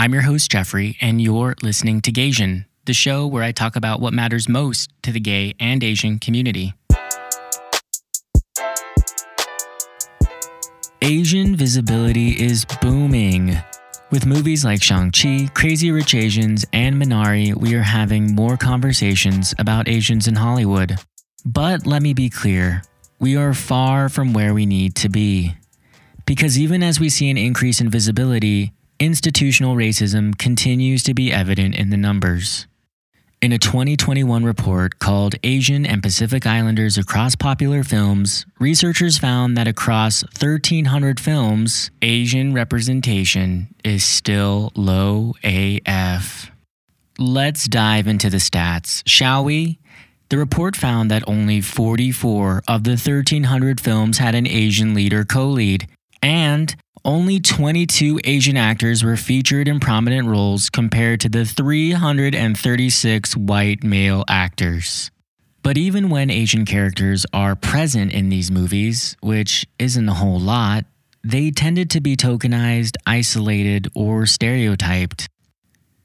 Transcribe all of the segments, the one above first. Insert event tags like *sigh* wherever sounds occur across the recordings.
I'm your host, Jeffrey, and you're listening to Gaysian, the show where I talk about what matters most to the gay and Asian community. Asian visibility is booming. With movies like Shang-Chi, Crazy Rich Asians, and Minari, we are having more conversations about Asians in Hollywood. But let me be clear, we are far from where we need to be. Because even as we see an increase in visibility, institutional racism continues to be evident in the numbers. In a 2021 report called Asian and Pacific Islanders Across Popular Films, researchers found that across 1,300 films, Asian representation is still low AF. Let's dive into the stats, shall we? The report found that only 44 of the 1,300 films had an Asian lead or co lead, and only 22 Asian actors were featured in prominent roles compared to the 336 white male actors. But even when Asian characters are present in these movies, which isn't a whole lot, they tended to be tokenized, isolated, or stereotyped.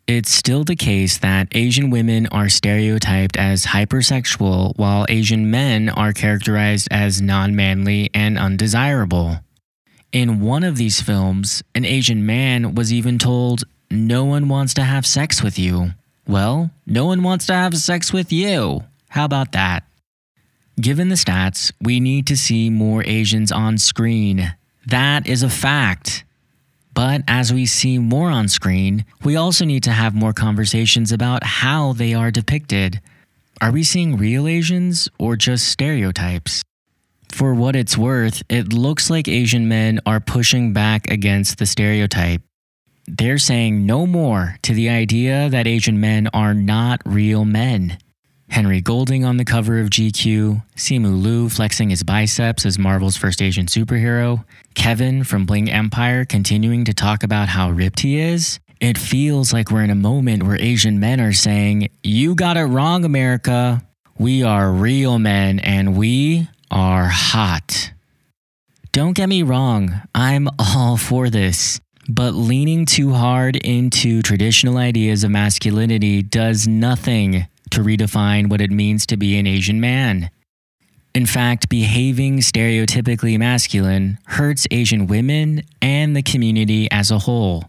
It's still the case that Asian women are stereotyped as hypersexual, while Asian men are characterized as non manly and undesirable. In one of these films, an Asian man was even told, No one wants to have sex with you. Well, no one wants to have sex with you. How about that? Given the stats, we need to see more Asians on screen. That is a fact. But as we see more on screen, we also need to have more conversations about how they are depicted. Are we seeing real Asians or just stereotypes? For what it's worth, it looks like Asian men are pushing back against the stereotype. They're saying no more to the idea that Asian men are not real men. Henry Golding on the cover of GQ, Simu Liu flexing his biceps as Marvel's first Asian superhero, Kevin from Bling Empire continuing to talk about how ripped he is. It feels like we're in a moment where Asian men are saying, You got it wrong, America. We are real men and we are hot. Don't get me wrong, I'm all for this. But leaning too hard into traditional ideas of masculinity does nothing to redefine what it means to be an Asian man. In fact, behaving stereotypically masculine hurts Asian women and the community as a whole.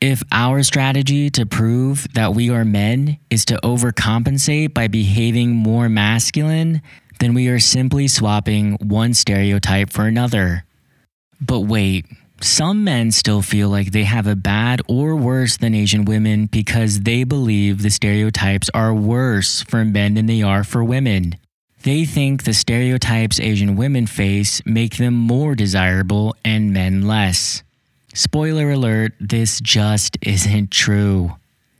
If our strategy to prove that we are men is to overcompensate by behaving more masculine, then we are simply swapping one stereotype for another. But wait, some men still feel like they have it bad or worse than Asian women because they believe the stereotypes are worse for men than they are for women. They think the stereotypes Asian women face make them more desirable and men less. Spoiler alert, this just isn't true.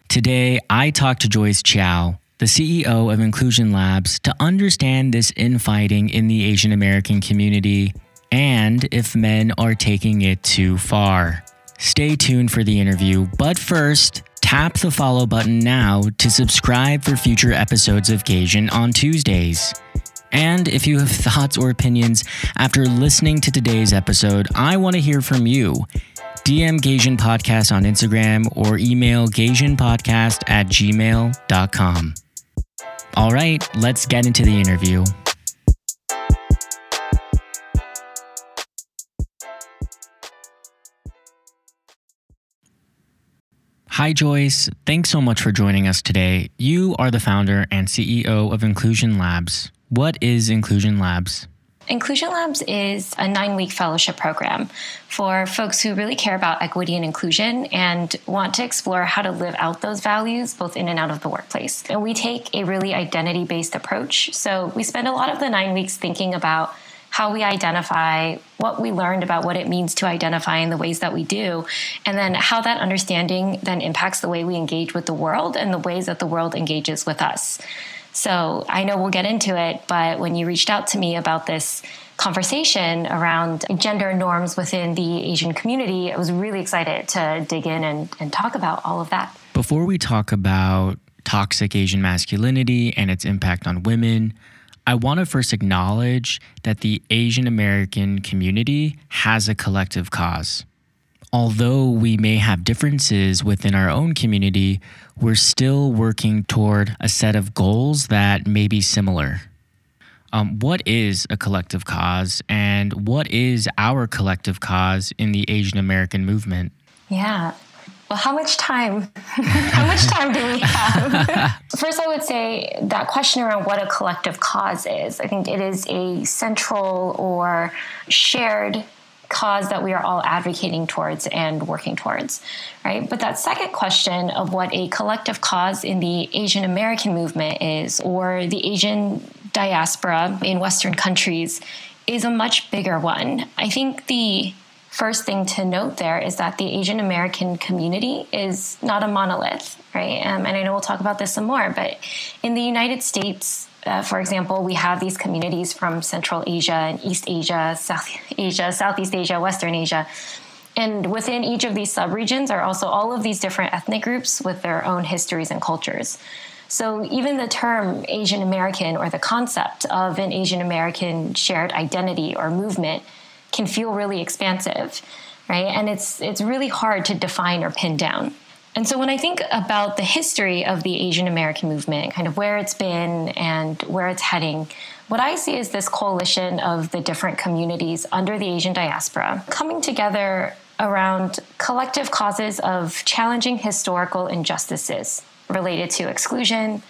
Today, I talked to Joyce Chow, the CEO of Inclusion Labs, to understand this infighting in the Asian American community and if men are taking it too far. Stay tuned for the interview, but first, tap the follow button now to subscribe for future episodes of Gaysian on Tuesdays. And if you have *laughs* thoughts or opinions after listening to today's episode, I want to hear from you. DM Gaysian Podcast on Instagram or email GaysianPodcast at gmail.com. All right, let's get into the interview. Hi, Joyce. Thanks so much for joining us today. You are the founder and CEO of Inclusion Labs. What is Inclusion Labs? Inclusion Labs is a nine week fellowship program for folks who really care about equity and inclusion and want to explore how to live out those values both in and out of the workplace. And we take a really identity based approach. So we spend a lot of the nine weeks thinking about how we identify, what we learned about what it means to identify in the ways that we do, and then how that understanding then impacts the way we engage with the world and the ways that the world engages with us. So I know we'll get into it, but when you reached out to me about this conversation around gender norms within the Asian community, I was really excited to dig in and, and talk about all of that. Before we talk about toxic Asian masculinity and its impact on women, I want to first acknowledge that the Asian American community has a collective cause. although we may have differences within our own community, we're still working toward a set of goals that may be similar. Um, what is a collective cause and what is our collective cause in the Asian American movement? Yeah. Well, how much time? *laughs* how much time do we? *laughs* First, I would say that question around what a collective cause is. I think it is a central or shared cause that we are all advocating towards and working towards, right? But that second question of what a collective cause in the Asian American movement is, or the Asian diaspora in Western countries, is a much bigger one. I think the first thing to note there is that the Asian American community is not a monolith, right? Um, and I know we'll talk about this some more, but in the United States, uh, for example, we have these communities from Central Asia and East Asia, South *laughs* Asia, Southeast Asia, Western Asia. And within each of these subregions are also all of these different ethnic groups with their own histories and cultures. So even the term Asian American or the concept of an Asian American shared identity or movement can feel really expansive, right? And it's it's really hard to define or pin down. And so when I think about the history of the Asian American movement, kind of where it's been and where it's heading, what I see is this coalition of the different communities under the Asian diaspora coming together around collective causes of challenging historical injustices related to exclusion,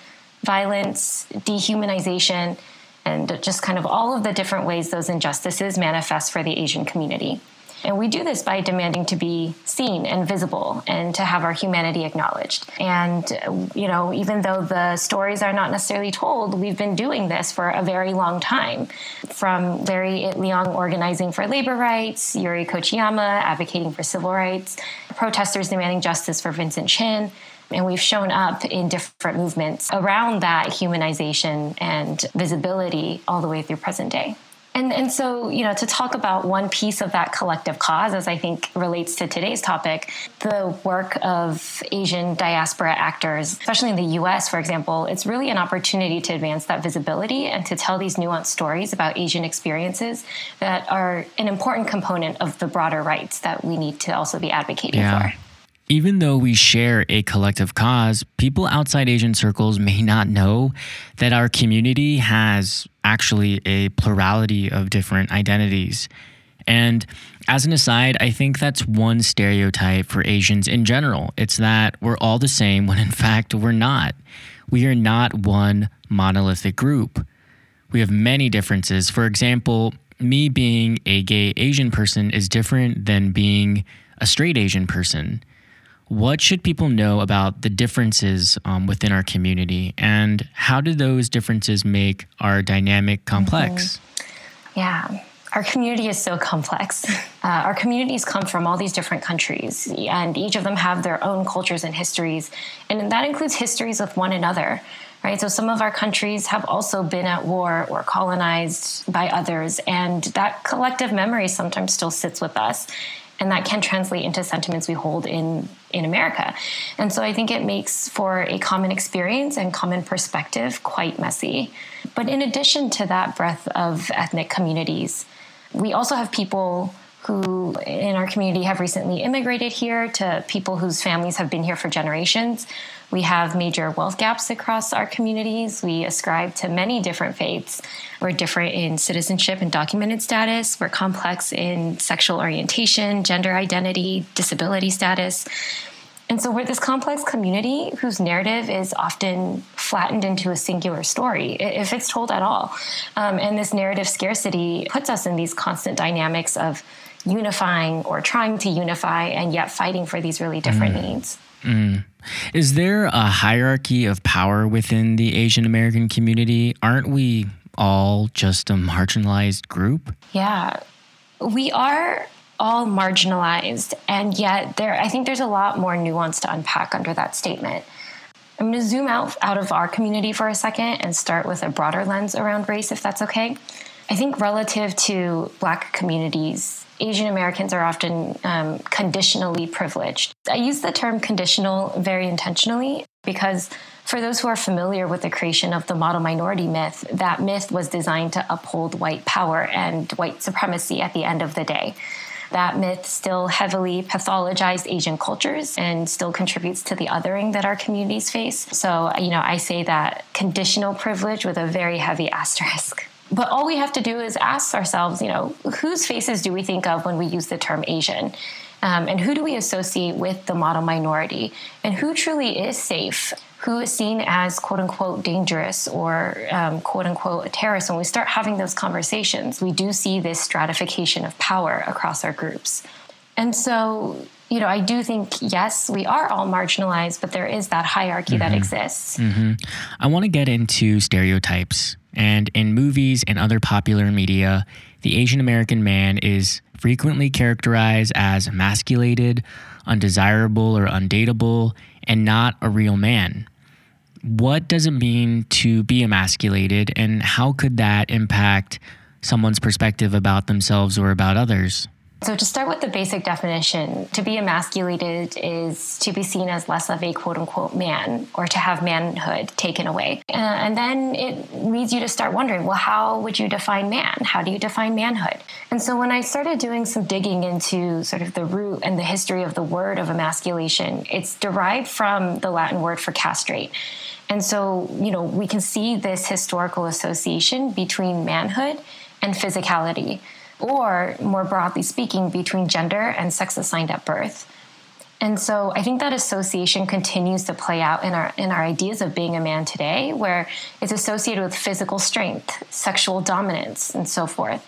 violence, dehumanization, and just kind of all of the different ways those injustices manifest for the Asian community. And we do this by demanding to be seen and visible and to have our humanity acknowledged. And, you know, even though the stories are not necessarily told, we've been doing this for a very long time. From Larry Itliong organizing for labor rights, Yuri Kochiyama advocating for civil rights, protesters demanding justice for Vincent Chin. And we've shown up in different movements around that humanization and visibility all the way through present day. And, and so, you know, to talk about one piece of that collective cause, as I think relates to today's topic, the work of Asian diaspora actors, especially in the US, for example, it's really an opportunity to advance that visibility and to tell these nuanced stories about Asian experiences that are an important component of the broader rights that we need to also be advocating yeah. for. Even though we share a collective cause, people outside Asian circles may not know that our community has actually a plurality of different identities. And as an aside, I think that's one stereotype for Asians in general. It's that we're all the same when in *laughs* fact we're not. We are not one monolithic group. We have many differences. For example, me being a gay Asian person is different than being a straight Asian person what should people know about the differences um, within our community and how do those differences make our dynamic complex? Mm-hmm. Yeah. Our community is so complex. *laughs* Uh, our communities come from all these different countries, and each of them have their own cultures and histories, and that includes histories with one another right? So some of our countries have also been at war or colonized by others, and that collective memory sometimes still sits with us and that can translate into sentiments we hold in in America. And so I think it makes for a common experience and common perspective quite messy. But in addition to that breadth of ethnic communities, we also have people who in our community have recently immigrated here to people whose families have been here for generations. We have major wealth gaps across our communities. We ascribe to many different faiths. We're different in citizenship and documented status. We're complex in sexual orientation, gender identity, disability status. And so we're this complex community whose narrative is often flattened into a singular story, if it's told at all. Um, and this narrative scarcity puts us in these constant dynamics of unifying or trying to unify and yet fighting for these really different mm. needs. Mm. Is there a hierarchy of power within the Asian American community? Aren't we all just a marginalized group? Yeah. We are all marginalized and yet there I think there's a lot more nuance to unpack under that statement. I'm going to zoom out out of our community for a second and start with a broader lens around race if that's okay. I think relative to black communities Asian Americans are often um, conditionally privileged. I use the term conditional very intentionally because for those who are familiar with the creation of the model minority myth, that myth was designed to uphold white power and white supremacy at the end of the day. that myth still heavily pathologized Asian cultures and still contributes to the othering that our communities face. So, you know, I say that conditional privilege with a very heavy asterisk. But all we have to do is ask ourselves, you know, whose faces do we think of when we use the term Asian? Um, and who do we associate with the model minority? And who truly is safe? Who is seen as quote unquote dangerous or um, quote unquote a terrorist? When we start having those conversations, we do see this stratification of power across our groups. And so, you know, I do think, yes, we are all marginalized, but there is that hierarchy mm-hmm. that exists. Mm-hmm. I want to get into stereotypes. And in movies and other popular media, the Asian American man is frequently characterized as emasculated, undesirable, or undateable, and not a real man. What does it mean to be emasculated, and how could that impact someone's perspective about themselves or about others? So, to start with the basic definition, to be emasculated is to be seen as less of a quote unquote man or to have manhood taken away. Uh, and then it leads you to start wondering well, how would you define man? How do you define manhood? And so, when I started doing some digging into sort of the root and the history of the word of emasculation, it's derived from the Latin word for castrate. And so, you know, we can see this historical association between manhood and physicality or more broadly speaking, between gender and sex assigned at birth. And so I think that association continues to play out in our in our ideas of being a man today, where it's associated with physical strength, sexual dominance, and so forth.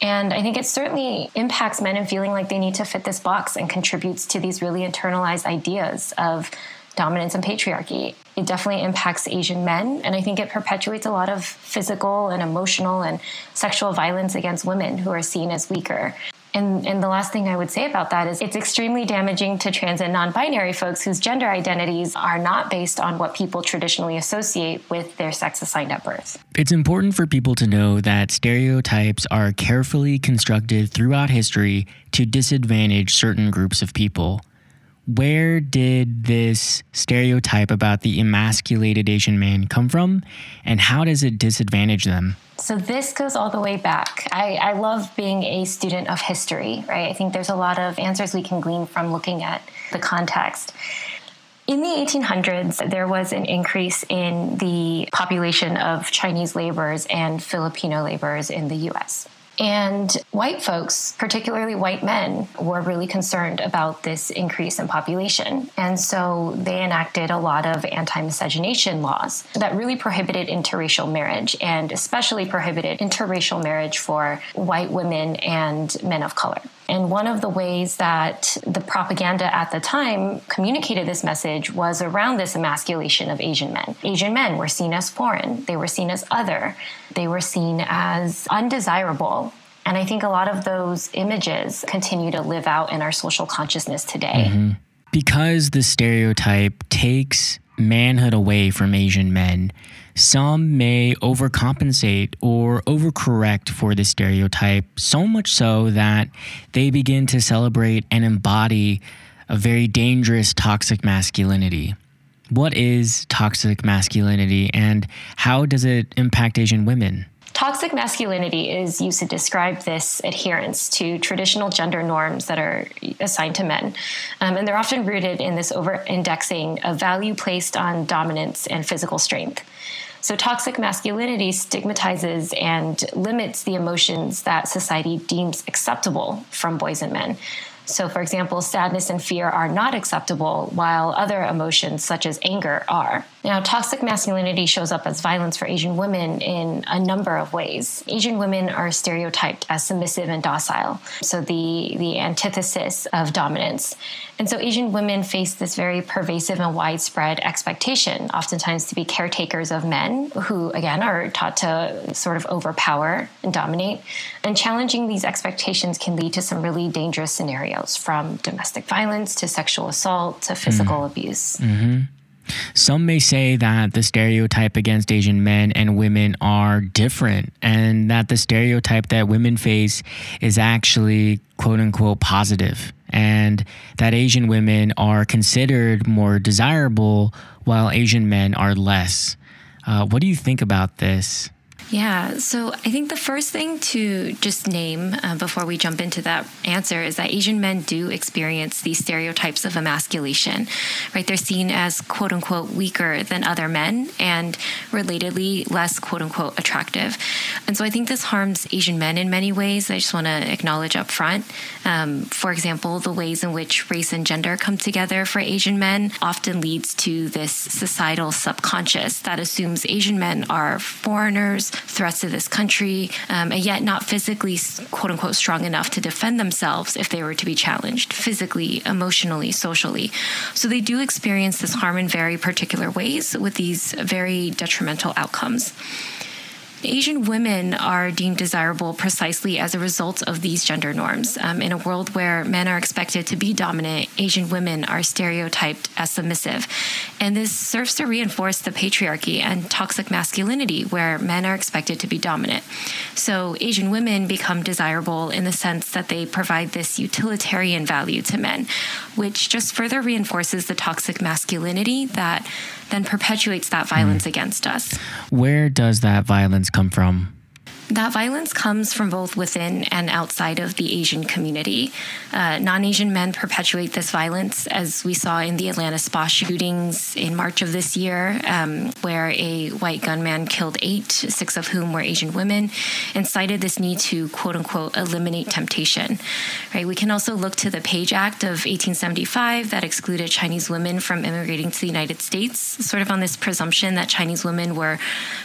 And I think it certainly impacts men in feeling like they need to fit this box and contributes to these really internalized ideas of dominance and patriarchy. It definitely impacts Asian men, and I think it perpetuates a lot of physical and emotional and sexual violence against women who are seen as weaker. And, and the last thing I would say about that is it's extremely damaging to trans and non binary folks whose gender identities are not based on what people traditionally associate with their sex assigned at birth. It's important for people to know that stereotypes are carefully constructed throughout history to disadvantage certain groups of people where did this stereotype about the emasculated Asian man come from, and how does it disadvantage them? So this goes all the way back. I, I, love being a student of history, right? I think there's a lot of answers we can glean from looking at the context. In the 1800s, there was an increase in the population of Chinese laborers and Filipino laborers in the US. And white folks, particularly white men, were really concerned about this increase in population. And so they enacted a lot of anti miscegenation laws that really prohibited interracial marriage and especially prohibited interracial marriage for white women and men of color. And one of the ways that the propaganda at the time communicated this message was around this emasculation of Asian men. Asian men were seen as foreign, they were seen as other, they were seen as undesirable. And I think a lot of those images continue to live out in our social consciousness today. Mm-hmm. Because the stereotype takes manhood away from Asian men, some may overcompensate or overcorrect for the stereotype, so much so that they begin to celebrate and embody a very dangerous toxic masculinity. What is toxic masculinity and how does it impact Asian women? Toxic masculinity is used to describe this adherence to traditional gender norms that are assigned to men. Um, and they're often rooted in this over indexing of value placed on dominance and physical strength. So, toxic masculinity stigmatizes and limits the emotions that society deems acceptable from boys and men. So, for example, sadness and fear are not acceptable, while other emotions such as anger are. Now, toxic masculinity shows up as violence for Asian women in a number of ways. Asian women are stereotyped as submissive and docile, so the, the antithesis of dominance. And so Asian women face this very pervasive and widespread expectation, oftentimes to be caretakers of men who, again, are taught to sort of overpower and dominate. And challenging these expectations can lead to some really dangerous scenarios from domestic violence to sexual assault to physical mm. abuse. Mm-hmm. Some may say that the stereotype against Asian men and women are different, and that the stereotype that women face is actually quote unquote positive, and that Asian women are considered more desirable while Asian men are less. Uh, what do you think about this? Yeah, so I think the first thing to just name uh, before we jump into that answer is that Asian men do experience these stereotypes of emasculation, right? They're seen as quote unquote weaker than other men and relatedly less quote unquote attractive. And so I think this harms Asian men in many ways. I just want to acknowledge up front. Um, for example, the ways in which race and gender come together for Asian men often leads to this societal subconscious that assumes Asian men are foreigners threats to this country, um, and yet not physically, quote unquote, strong enough to defend themselves if they were to be challenged physically, emotionally, socially. So they do experience this harm in very particular ways with these very detrimental outcomes. Asian women are deemed desirable precisely as a result of these gender norms. Um, in a world where men are expected to be dominant, Asian women are stereotyped as submissive. And this serves to reinforce the patriarchy and toxic masculinity, where men are expected to be dominant. So Asian women become desirable in the sense that they provide this utilitarian value to men, which just further reinforces the toxic masculinity that then perpetuates that violence mm. against us. Where does that violence come from? That violence comes from both within and outside of the Asian community. Uh, non Asian men perpetuate this violence, as we saw in the Atlanta spa shootings in March of this year, um, where a white gunman killed eight, six of whom were Asian women, and cited this need to quote unquote eliminate temptation. Right? We can also look to the Page Act of 1875 that excluded Chinese women from immigrating to the United States, sort of on this presumption that Chinese women were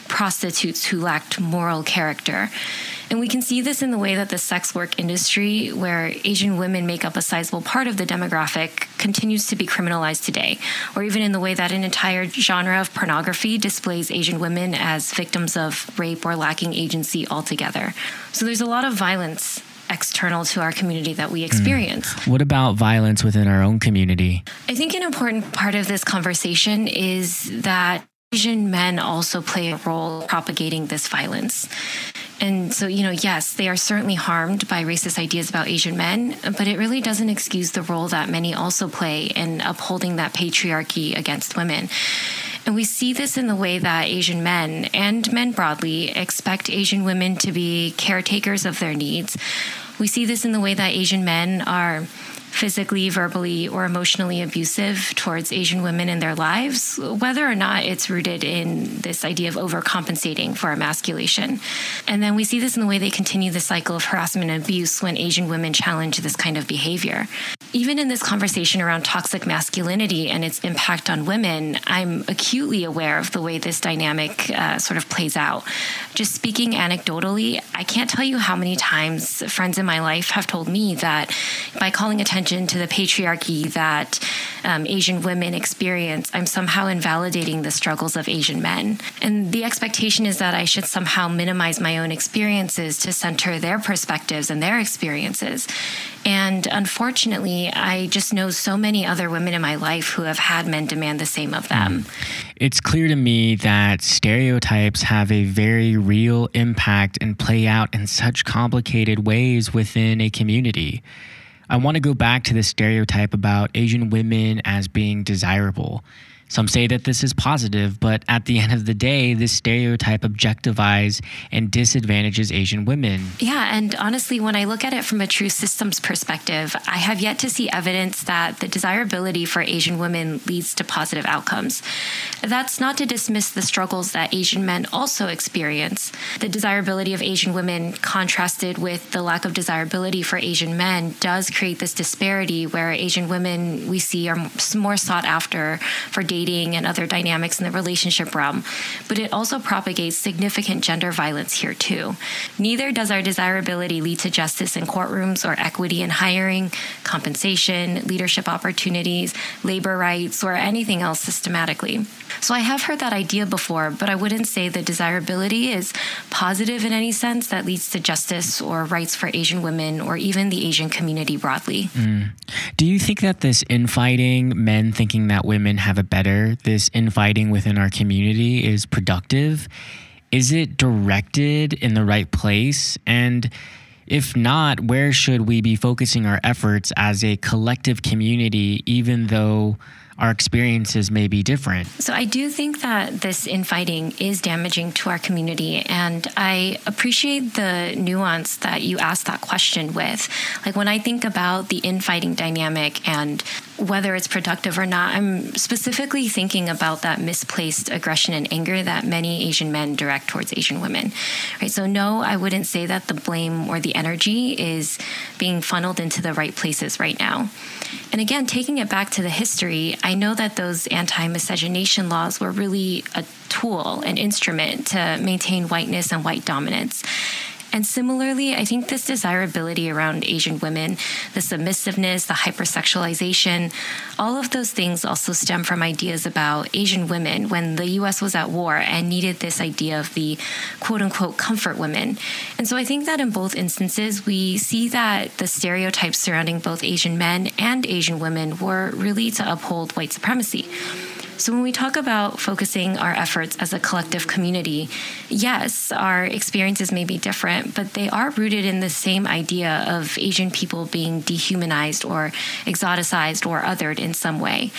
prostitutes who lacked moral character And we can see this in the way that the sex work industry, where Asian women make up a sizable part of the demographic, continues to be criminalized today, or even in the way that an entire genre of pornography displays Asian women as victims of rape or lacking agency altogether. So there's a lot of violence external to our community that we hmm. experience. Mm. What about violence within our own community? I think an important part of this conversation is that Asian men also play a role propagating this violence. And so, you know, yes, they are certainly harmed by racist ideas about Asian men, but it really doesn't excuse the role that many also play in upholding that patriarchy against women. And we see this in the way that Asian men and men broadly expect Asian women to be caretakers of their needs. We see this in the way that Asian men are physically, verbally, or emotionally abusive towards Asian women in their lives, whether or not it's rooted in this idea of overcompensating for emasculation. And then we see this in the way they continue the cycle of harassment and abuse when Asian women challenge this kind of behavior. Even in this conversation around toxic masculinity and its impact on women, I'm acutely aware of the way this dynamic uh, sort of plays out. Just speaking anecdotally, I can't tell you how many times friends in my life have told me that by calling attention to the patriarchy that um, Asian women experience, I'm somehow invalidating the struggles of Asian men. And the expectation is that I should somehow minimize my own experiences to center their perspectives and their experiences. And unfortunately, I just know so many other women in my life who have had men demand the same of them. Mm. It's clear to me that stereotypes have a very real impact and play out in such complicated ways within a community. I want to go back to the stereotype about Asian women as being desirable. Some say that this is positive, but at the end of the day, this stereotype objectifies and disadvantages Asian women. Yeah, and honestly, when I look at it from a true systems perspective, I have yet to see evidence that the desirability for Asian women leads to positive outcomes. That's not to dismiss the struggles that Asian men also experience. The desirability of Asian women contrasted with the lack of desirability for Asian men does create this disparity where Asian women we see are more sought after for dating dating and other dynamics in the relationship realm, but it also propagates significant gender violence here too. Neither does our desirability lead to justice in courtrooms or equity in hiring, compensation, leadership opportunities, labor rights, or anything else systematically. So I have heard that idea before, but I wouldn't say the desirability is positive in any sense that leads to justice or rights for Asian women or even the Asian community broadly. Mm. Do you think that this infighting, men thinking that women have a better this infighting within our community is productive? Is it directed in the right place? And if not, where should we be focusing our efforts as a collective community, even though our experiences may be different. So I do think that this infighting is damaging to our community. And I appreciate the nuance that you asked that question with. Like when I think about the infighting dynamic and whether it's productive or not, I'm specifically thinking about that misplaced aggression and anger that many Asian men direct towards Asian women. Right. So no, I wouldn't say that the blame or the energy is being funneled into the right places right now. And again, taking it back to the history, I know that those anti miscegenation laws were really a tool, an instrument to maintain whiteness and white dominance. And similarly, I think this desirability around Asian women, the submissiveness, the hypersexualization, all of those things also stem from ideas about Asian women when the US was at war and needed this idea of the quote unquote comfort women. And so I think that in both instances, we see that the stereotypes surrounding both Asian men and Asian women were really to uphold white supremacy. So, when we talk about focusing our efforts as a collective community, yes, our experiences may be different, but they are rooted in the same idea of Asian people being dehumanized or exoticized or othered in some way.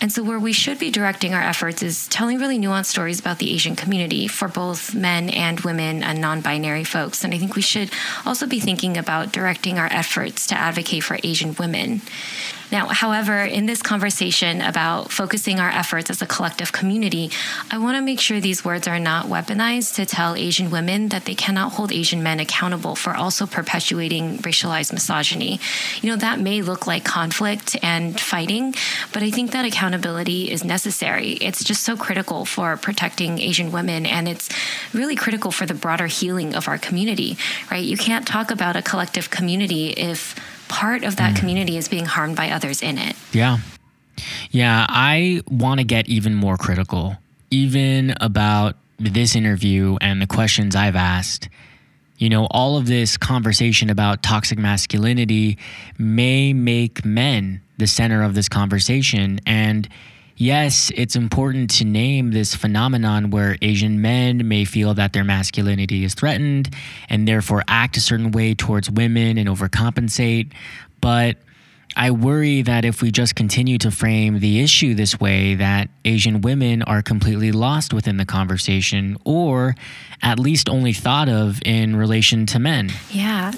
And so, where we should be directing our efforts is telling really nuanced stories about the Asian community for both men and women and non binary folks. And I think we should also be thinking about directing our efforts to advocate for Asian women. Now, however, in this conversation about focusing our efforts as a collective community, I want to make sure these words are not weaponized to tell Asian women that they cannot hold Asian men accountable for also perpetuating racialized misogyny. You know, that may look like conflict and fighting, but I think that accountability is necessary. It's just so critical for protecting Asian women, and it's really critical for the broader healing of our community, right? You can't talk about a collective community if part of that mm. community is being harmed by others in it. Yeah. Yeah, I want to get even more critical, even about this interview and the questions I've asked. You know, all of this conversation about toxic masculinity may make men the center of this conversation. And yes, it's important to name this phenomenon where Asian men may feel that their masculinity is threatened and therefore act a certain way towards women and overcompensate. But I worry that if we just continue to frame the issue this way, that Asian women are completely lost within the conversation or at least only thought of in relation to men. Yeah.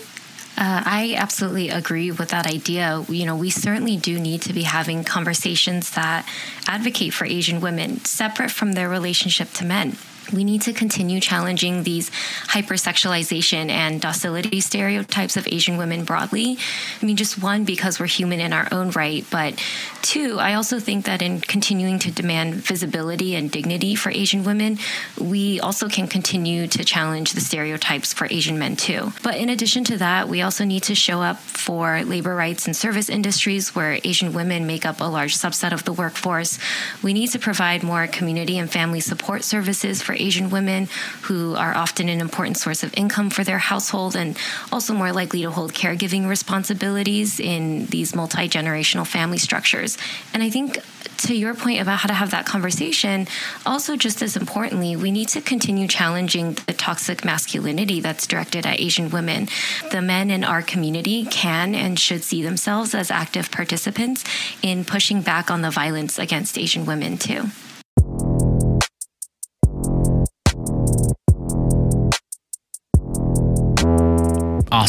Uh, I absolutely agree with that idea. You know, we certainly do need to be having conversations that advocate for Asian women separate from their relationship to men we need to continue challenging these hypersexualization and docility stereotypes of Asian women broadly. I mean, just one, because we're human in our own right, but two, I also think that in continuing to demand visibility and dignity for Asian women, we also can continue to challenge the stereotypes for Asian men too. But in addition to that, we also need to show up for labor rights and service industries where Asian women make up a large subset of the workforce. We need to provide more community and family support services for Asian women who are often an important source of income for their household and also more likely to hold caregiving responsibilities in these multi generational family structures. And I think to your point about how to have that conversation, also just as importantly, we need to continue challenging the toxic masculinity that's directed at Asian women. The men in our community can and should see themselves as active participants in pushing back on the violence against Asian women, too.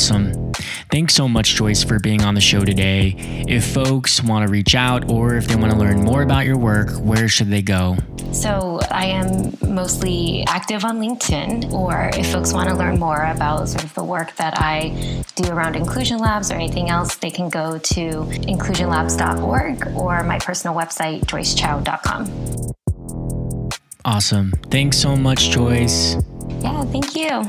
Awesome. Thanks so much, Joyce, for being on the show today. If folks want to reach out or if they want to learn more about your work, where should they go? So, I am mostly active on LinkedIn, or if folks want to learn more about sort of the work that I do around Inclusion Labs or anything else, they can go to inclusionlabs.org or my personal website, joycechow.com. Awesome. Thanks so much, Joyce. Yeah, thank you.